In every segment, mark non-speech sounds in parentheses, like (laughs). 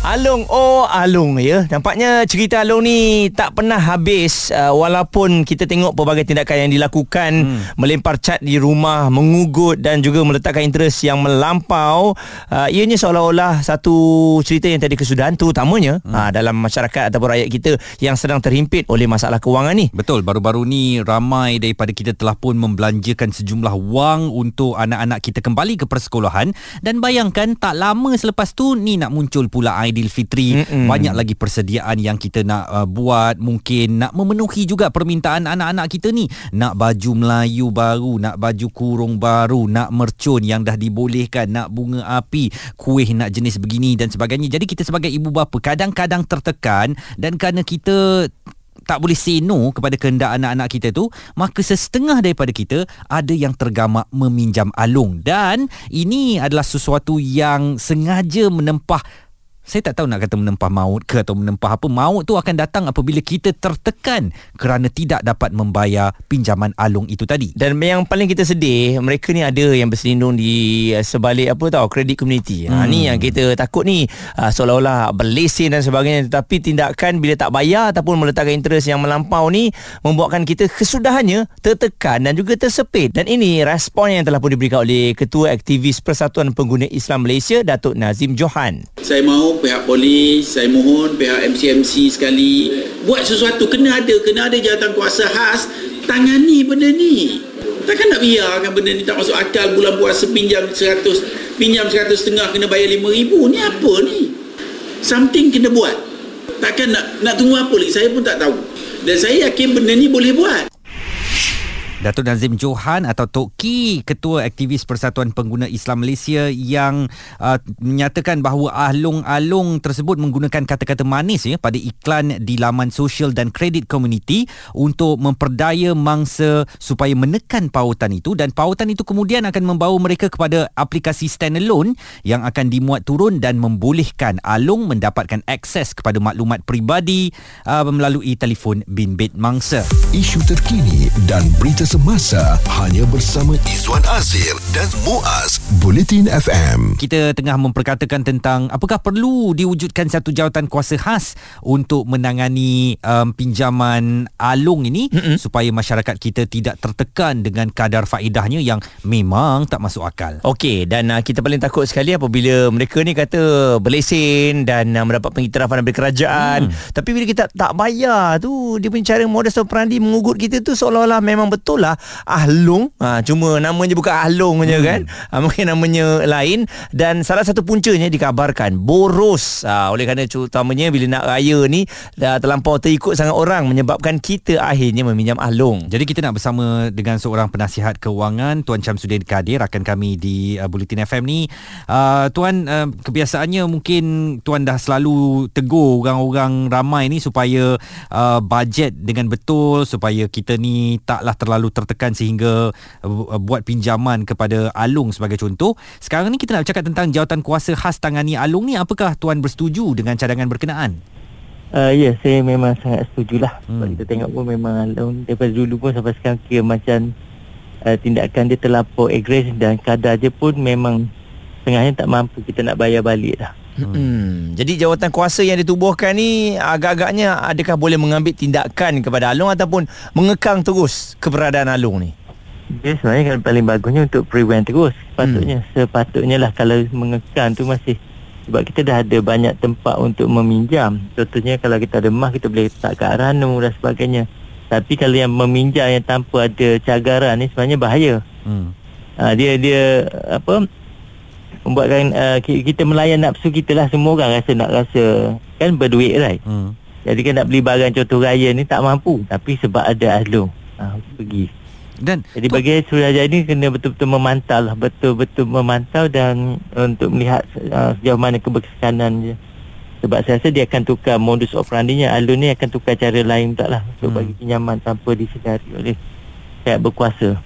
Alung oh Alung ya. Nampaknya cerita Alung ni tak pernah habis uh, walaupun kita tengok pelbagai tindakan yang dilakukan hmm. melempar cat di rumah mengugut dan juga meletakkan interest yang melampau. Uh, ianya seolah-olah satu cerita yang tadi kesudahan terutamanya hmm. uh, dalam masyarakat ataupun rakyat kita yang sedang terhimpit oleh masalah kewangan ni. Betul baru-baru ni ramai daripada kita telah pun membelanjakan sejumlah wang untuk anak-anak kita kembali ke persekolahan. Dan bayangkan tak lama selepas tu ni nak muncul pula Aidilfitri. Mm-mm. banyak lagi persediaan yang kita nak uh, buat. Mungkin nak memenuhi juga permintaan anak-anak kita ni. Nak baju Melayu baru nak baju kurung baru nak mercun yang dah dibolehkan nak bunga api kuih nak jenis begini dan sebagainya. Jadi kita sebagai ibu bapa kadang-kadang tertekan dan kerana kita tak boleh say no kepada kehendak anak-anak kita tu maka sesetengah daripada kita ada yang tergamak meminjam alung. Dan ini adalah sesuatu yang sengaja menempah saya tak tahu nak kata menempah maut ke atau menempah apa. Maut tu akan datang apabila kita tertekan kerana tidak dapat membayar pinjaman alung itu tadi. Dan yang paling kita sedih mereka ni ada yang berselindung di eh, sebalik apa tahu kredit community. Hmm. ha ni yang kita takut ni. Uh, seolah-olah berlesen dan sebagainya. Tetapi tindakan bila tak bayar ataupun meletakkan interest yang melampau ni membuatkan kita kesudahannya tertekan dan juga tersepit. Dan ini respon yang telah pun diberikan oleh ketua aktivis Persatuan Pengguna Islam Malaysia Datuk Nazim Johan. Saya mahu pihak polis saya mohon pihak MCMC sekali. Buat sesuatu kena ada kena ada jawatan kuasa khas tangani benda ni. Takkan nak biarkan benda ni tak masuk akal bulan puasa pinjam 100 pinjam 100 setengah kena bayar 5000 ni apa ni? Something kena buat. Takkan nak nak tunggu apa lagi? Saya pun tak tahu. Dan saya yakin benda ni boleh buat Datuk Nazim Johan atau Tok Ki, Ketua Aktivis Persatuan Pengguna Islam Malaysia yang uh, menyatakan bahawa alung-alung tersebut menggunakan kata-kata manis ya pada iklan di laman sosial dan kredit community untuk memperdaya mangsa supaya menekan pautan itu dan pautan itu kemudian akan membawa mereka kepada aplikasi standalone yang akan dimuat turun dan membolehkan alung mendapatkan akses kepada maklumat peribadi uh, melalui telefon bimbit mangsa. Isu terkini dan berita semasa hanya bersama Izwan Azir dan Muaz Bulletin FM. Kita tengah memperkatakan tentang apakah perlu diwujudkan satu jawatan kuasa khas untuk menangani um, pinjaman alung ini Mm-mm. supaya masyarakat kita tidak tertekan dengan kadar faedahnya yang memang tak masuk akal. Okey dan uh, kita paling takut sekali apabila mereka ni kata berlesen dan uh, mendapat pengiktirafan dari kerajaan hmm. tapi bila kita tak bayar tu dia punya cara modus operandi mengugut kita tu seolah-olah memang betul lah Ahlung. Ha, Cuma namanya bukan Ahlung je hmm. kan. Ha, Mungkin namanya lain. Dan salah satu puncanya dikabarkan Boros. Ha, Oleh kerana terutamanya Bila nak raya ni Dah terlampau terikut sangat orang Menyebabkan kita akhirnya meminjam Ahlung. Jadi kita nak bersama dengan seorang penasihat kewangan Tuan Syamsuddin Kadir Rakan kami di uh, Bulletin FM ni. Uh, Tuan uh, kebiasaannya mungkin Tuan dah selalu tegur orang-orang ramai ni Supaya uh, budget dengan betul Supaya kita ni taklah terlalu tertekan sehingga uh, buat pinjaman kepada Alung sebagai contoh. Sekarang ni kita nak bercakap tentang jawatan kuasa khas tangani Alung ni. Apakah tuan bersetuju dengan cadangan berkenaan? Uh, ya, saya memang sangat setuju lah. Hmm. Sebab kita tengok pun memang Alung daripada dulu pun sampai sekarang kira macam uh, tindakan dia terlampau agresif dan kadar dia pun memang tengahnya tak mampu kita nak bayar balik dah. Hmm. Jadi jawatan kuasa yang ditubuhkan ni agak-agaknya adakah boleh mengambil tindakan kepada Alung ataupun mengekang terus keberadaan Alung ni? Dia sebenarnya kan paling bagusnya untuk prevent terus. Sepatutnya hmm. sepatutnya lah kalau mengekang tu masih sebab kita dah ada banyak tempat untuk meminjam. Contohnya kalau kita ada mah kita boleh letak kat Aranu dan sebagainya. Tapi kalau yang meminjam yang tanpa ada cagaran ni sebenarnya bahaya. Hmm. Ha, dia dia apa membuatkan uh, kita melayan nafsu kita lah. Semua orang rasa nak rasa kan berduit right? Hmm. jadi kan nak beli barang contoh raya ni tak mampu. Tapi sebab ada ahlung uh, pergi. Dan jadi tu... bagi Suryajaya ni kena betul-betul memantau lah. Betul-betul memantau dan untuk melihat uh, sejauh mana keberkesanan dia. Sebab saya rasa dia akan tukar modus operandinya. Alun ni akan tukar cara lain tak lah. Untuk hmm. bagi pinjaman tanpa disedari oleh pihak berkuasa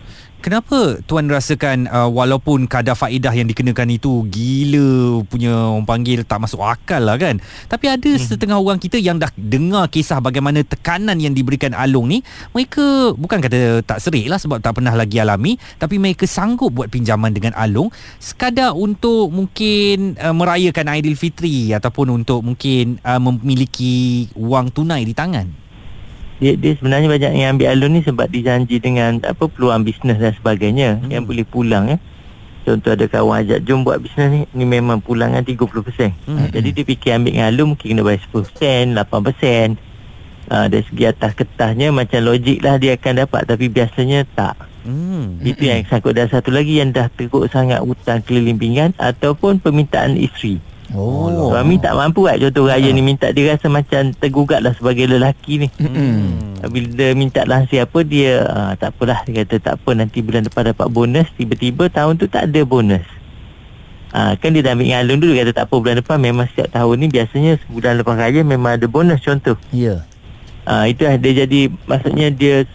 Kenapa tuan rasakan uh, walaupun kadar faedah yang dikenakan itu gila punya orang panggil tak masuk akal lah kan. Tapi ada hmm. setengah orang kita yang dah dengar kisah bagaimana tekanan yang diberikan Along ni, mereka bukan kata tak serik lah sebab tak pernah lagi alami, tapi mereka sanggup buat pinjaman dengan Along sekadar untuk mungkin uh, merayakan Aidilfitri ataupun untuk mungkin uh, memiliki wang tunai di tangan dia, dia sebenarnya banyak yang ambil alun ni sebab dijanji dengan apa peluang bisnes dan sebagainya hmm. yang boleh pulang ya. Contoh ada kawan ajak jom buat bisnes ni ni memang pulangan 30%. Hmm. Jadi dia fikir ambil dengan alun mungkin kena bayar 10%, 8%. Uh, dari segi atas kertasnya macam logik lah dia akan dapat tapi biasanya tak. Hmm. Itu yang sangkut dan satu lagi yang dah teruk sangat hutang keliling pinggan ataupun permintaan isteri. Oh. Suami tak mampu kan Contoh raya ni minta Dia rasa macam tergugat lah Sebagai lelaki ni. Hmm. Bila dia minta lah siapa Dia uh, tak apalah. Dia kata tak apa Nanti bulan depan dapat bonus. Tiba-tiba tahun tu tak ada bonus. Uh, Kan dia dah ambil ngalun dulu. Kata tak apa bulan depan Memang setiap tahun ni Biasanya sebulan lepas raya Memang ada bonus. Contoh. Ya. Yeah. uh, Itu dia jadi Maksudnya dia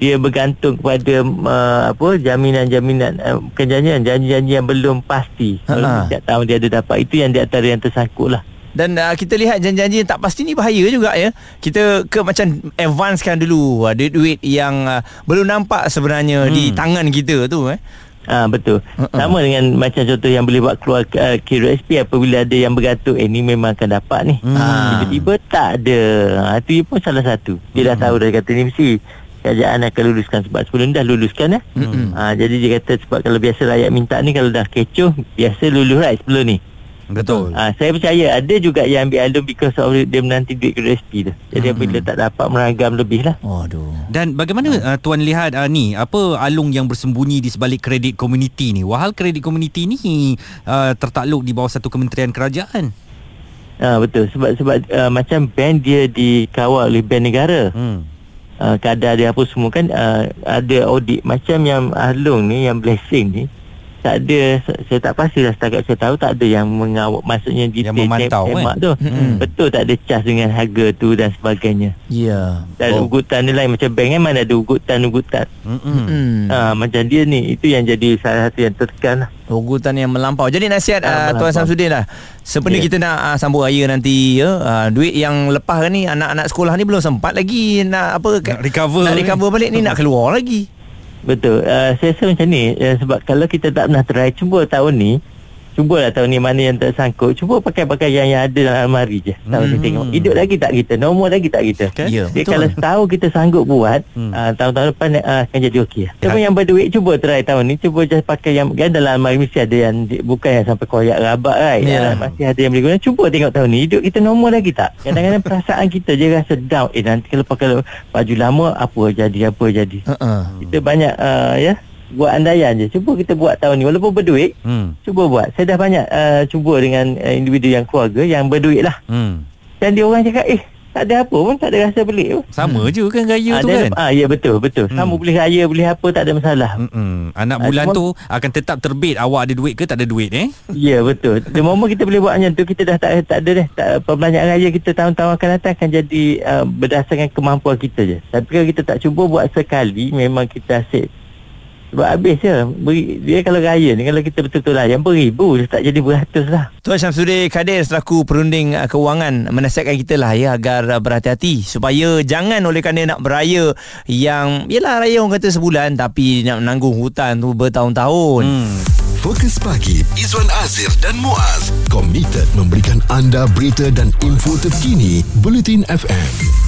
dia bergantung kepada uh, apa jaminan-jaminan uh, bukan janjian janji-janji yang belum pasti setiap tahun dia ada dapat itu yang di antara yang tersangkut lah dan uh, kita lihat janji-janji yang tak pasti ni bahaya juga ya. Kita ke macam advancekan dulu uh, duit-duit yang uh, belum nampak sebenarnya hmm. di tangan kita tu eh. Ah betul. Uh-uh. Sama dengan macam contoh yang boleh buat keluar uh, KRSP apabila ada yang bergantung eh ni memang akan dapat ni. Hmm. Tiba-tiba tak ada. Ha, itu pun salah satu. Dia hmm. dah tahu dah kata ni mesti kerajaan akan luluskan sebab sebelum dah luluskan eh. Mm-hmm. Ha, jadi dia kata sebab kalau biasa rakyat minta ni kalau dah kecoh biasa lulus right sebelum ni. Betul. Ha, saya percaya ada juga yang ambil alum because of dia menanti duit ke resipi tu. Jadi mm-hmm. apabila tak dapat meragam lebih lah. Waduh. Dan bagaimana uh, tuan lihat uh, ni apa alung yang bersembunyi di sebalik kredit komuniti ni? Wahal kredit komuniti ni uh, tertakluk di bawah satu kementerian kerajaan. Ah betul sebab sebab uh, macam bank dia dikawal oleh bank negara. Hmm uh, kadar dia apa semua kan uh, ada audit macam yang Ahlong ni yang blessing ni tak ada saya tak pastilah setakat saya tahu tak ada yang mengawal maksudnya di yang memantau kan? tu. Hmm. betul tak ada cas dengan harga tu dan sebagainya. Ya. Yeah. dan oh. ugutan ni lain macam bank kan mana ada ugutan-ugutan hmm. ha, macam dia ni itu yang jadi salah satu yang tertekan lah. Ugutan yang melampau. Jadi nasihat uh, Tuan Samsudin lah. Sebenarnya yeah. kita nak uh, sambut raya nanti ya uh, duit yang lepas ni anak-anak sekolah ni belum sempat lagi nak apa nak recover nak recover balik ni nak keluar lagi Betul. Uh, saya rasa macam ni. Uh, sebab kalau kita tak pernah try, cuba tahun ni. Cubalah tahun ni mana yang tersangkut. Cuba pakai pakaian yang ada dalam almari je. Tahun hmm. tengok. Hidup lagi tak kita? Nombor lagi tak kita? Okay. Ya, Dia kalau setahun kita sanggup buat, hmm. uh, tahun-tahun depan uh, akan jadi okey. Tapi ya. yang berduit, cuba try tahun ni. Cuba just pakai yang kan dalam almari mesti ada yang bukan yang sampai koyak rabak right? Yeah. Uh, masih ada yang boleh guna. Cuba tengok tahun ni. Hidup kita nombor lagi tak? Kadang-kadang (laughs) perasaan kita je rasa down. Eh nanti kalau pakai baju lama, apa jadi, apa jadi. Uh-uh. Kita banyak, uh, ya, buat andaian je. Cuba kita buat tahun ni. Walaupun berduit hmm. cuba buat. Saya dah banyak uh, cuba dengan uh, individu yang keluarga yang berduit lah. Hmm. dan dia orang cakap eh tak ada apa pun tak ada rasa pelik pun. Sama hmm. je kan raya ha, tu kan? ah ya betul betul. Hmm. sama boleh raya boleh apa tak ada masalah. Hmm. anak bulan ha, tu akan tetap terbit. Awak ada duit ke tak ada duit eh? Ya betul. The moment kita boleh buat macam tu. Kita dah tak tak ada dah. Tak, perbelanjaan raya kita tahun-tahun akan datang akan jadi uh, berdasarkan kemampuan kita je. Tapi kalau kita tak cuba buat sekali memang kita asyik sebab habis je beri, Dia kalau raya ni Kalau kita betul-betul lah Yang beribu Dia tak jadi beratus lah. Tuan Syamsuddin Kadir Selaku perunding uh, kewangan Menasihatkan kita lah ya Agar uh, berhati-hati. Supaya Jangan oleh kerana nak beraya Yang Yelah raya orang kata sebulan Tapi nak menanggung hutan tu Bertahun-tahun. Hmm. Fokus pagi Izwan Azir dan Muaz. Komited memberikan anda berita dan info terkini Bulletin FM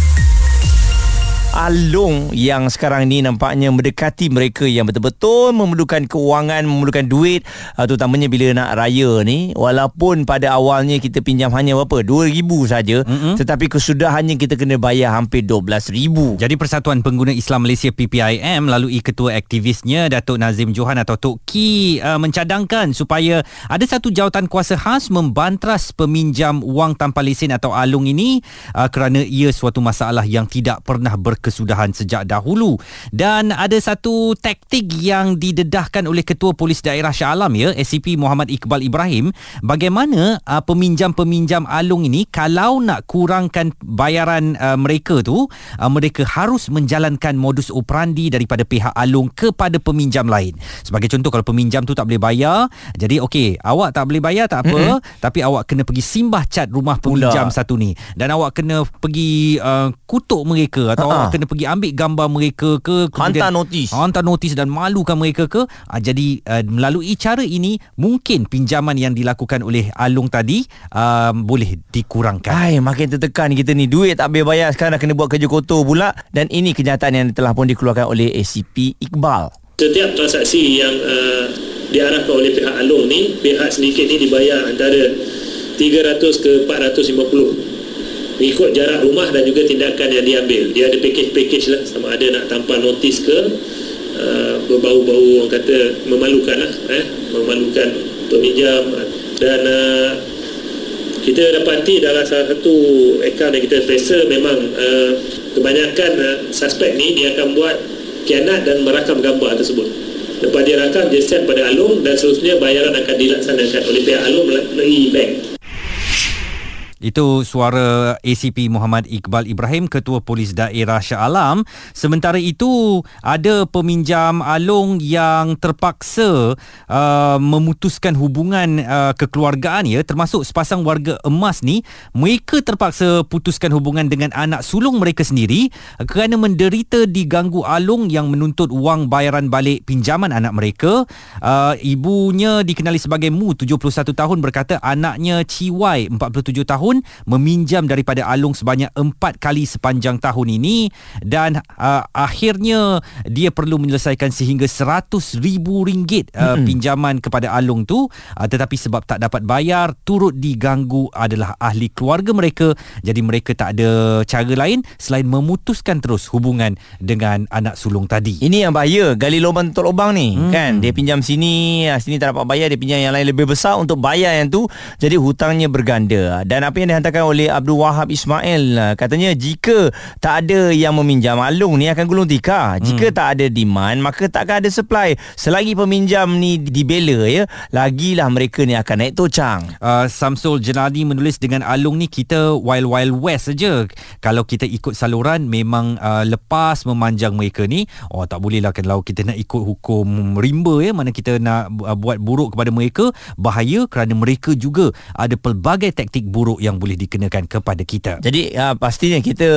Alung yang sekarang ni nampaknya mendekati mereka yang betul-betul memerlukan kewangan, memerlukan duit uh, terutamanya bila nak raya ni walaupun pada awalnya kita pinjam hanya berapa 2000 saja mm-hmm. tetapi kesudahannya kita kena bayar hampir 12000. Jadi Persatuan Pengguna Islam Malaysia PPIM melalui ketua aktivisnya Datuk Nazim Johan atau Tok Ki uh, mencadangkan supaya ada satu jawatan kuasa khas membantras peminjam wang tanpa lesen atau alung ini uh, kerana ia suatu masalah yang tidak pernah ber kesudahan sejak dahulu. Dan ada satu taktik yang didedahkan oleh Ketua Polis Daerah Shah Alam ya, SCP Muhammad Iqbal Ibrahim, bagaimana uh, peminjam-peminjam alung ini kalau nak kurangkan bayaran uh, mereka tu, uh, mereka harus menjalankan modus operandi daripada pihak alung kepada peminjam lain. Sebagai contoh kalau peminjam tu tak boleh bayar, jadi okey, awak tak boleh bayar tak apa, mm-hmm. tapi awak kena pergi simbah cat rumah peminjam Pula. satu ni dan awak kena pergi uh, kutuk mereka atau Ha-ha. Kena pergi ambil gambar mereka ke hantar notis. hantar notis dan malukan mereka ke. Uh, jadi uh, melalui cara ini mungkin pinjaman yang dilakukan oleh Alung tadi uh, boleh dikurangkan. Hai, makin tertekan kita ni. Duit tak boleh bayar sekarang dah kena buat kerja kotor pula. Dan ini kenyataan yang telah pun dikeluarkan oleh ACP Iqbal. Setiap transaksi yang uh, diarahkan oleh pihak Alung ni pihak sedikit ni dibayar antara 300 ke 450 ikut jarak rumah dan juga tindakan yang diambil. Dia ada package-package lah. Sama ada nak tanpa notis ke uh, berbau-bau orang kata memalukan lah eh? memalukan peminjam dan uh, kita dapati dalam salah satu akaun yang kita periksa memang uh, kebanyakan uh, suspek ni dia akan buat kianat dan merakam gambar tersebut. Lepas dia rakam dia send pada alung dan seterusnya bayaran akan dilaksanakan oleh pihak alung melalui bank itu suara ACP Muhammad Iqbal Ibrahim Ketua Polis Daerah Shah Alam. Sementara itu ada peminjam alung yang terpaksa uh, memutuskan hubungan uh, kekeluargaan ya termasuk sepasang warga emas ni mereka terpaksa putuskan hubungan dengan anak sulung mereka sendiri kerana menderita diganggu alung yang menuntut wang bayaran balik pinjaman anak mereka. Uh, ibunya dikenali sebagai Mu 71 tahun berkata anaknya Ciwai 47 tahun tahun meminjam daripada Alung sebanyak empat kali sepanjang tahun ini dan uh, akhirnya dia perlu menyelesaikan sehingga RM100,000 uh, hmm. pinjaman kepada Alung tu uh, tetapi sebab tak dapat bayar turut diganggu adalah ahli keluarga mereka jadi mereka tak ada cara lain selain memutuskan terus hubungan dengan anak sulung tadi. Ini yang bahaya gali lubang tutup lubang ni hmm. kan dia pinjam sini ah, sini tak dapat bayar dia pinjam yang lain lebih besar untuk bayar yang tu jadi hutangnya berganda dan apa yang dihantarkan oleh Abdul Wahab Ismail. Katanya jika tak ada yang meminjam alung ni akan gulung tikar. Jika hmm. tak ada demand maka takkan ada supply. Selagi peminjam ni dibela ya lagilah mereka ni akan naik tocang. Uh, Samsul Jenadi menulis dengan alung ni kita wild wild west saja. Kalau kita ikut saluran memang uh, lepas memanjang mereka ni oh tak boleh lah. Kalau kita nak ikut hukum rimba ya mana kita nak uh, buat buruk kepada mereka bahaya kerana mereka juga ada pelbagai taktik buruk yang boleh dikenakan kepada kita. Jadi uh, pastinya kita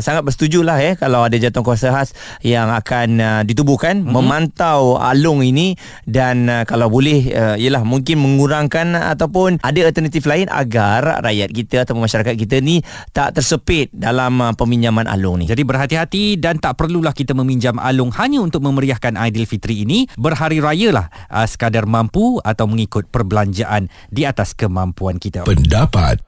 sangat bersetuju lah eh kalau ada jatuh kuasa khas yang akan uh, ditubuhkan mm-hmm. memantau alung ini dan uh, kalau boleh uh, ialah mungkin mengurangkan ataupun ada alternatif lain agar rakyat kita atau masyarakat kita ni tak tersepit dalam uh, peminjaman alung ni. Jadi berhati-hati dan tak perlulah kita meminjam alung hanya untuk memeriahkan Aidilfitri ini berhari raya lah uh, sekadar mampu atau mengikut perbelanjaan di atas kemampuan kita. Pendapat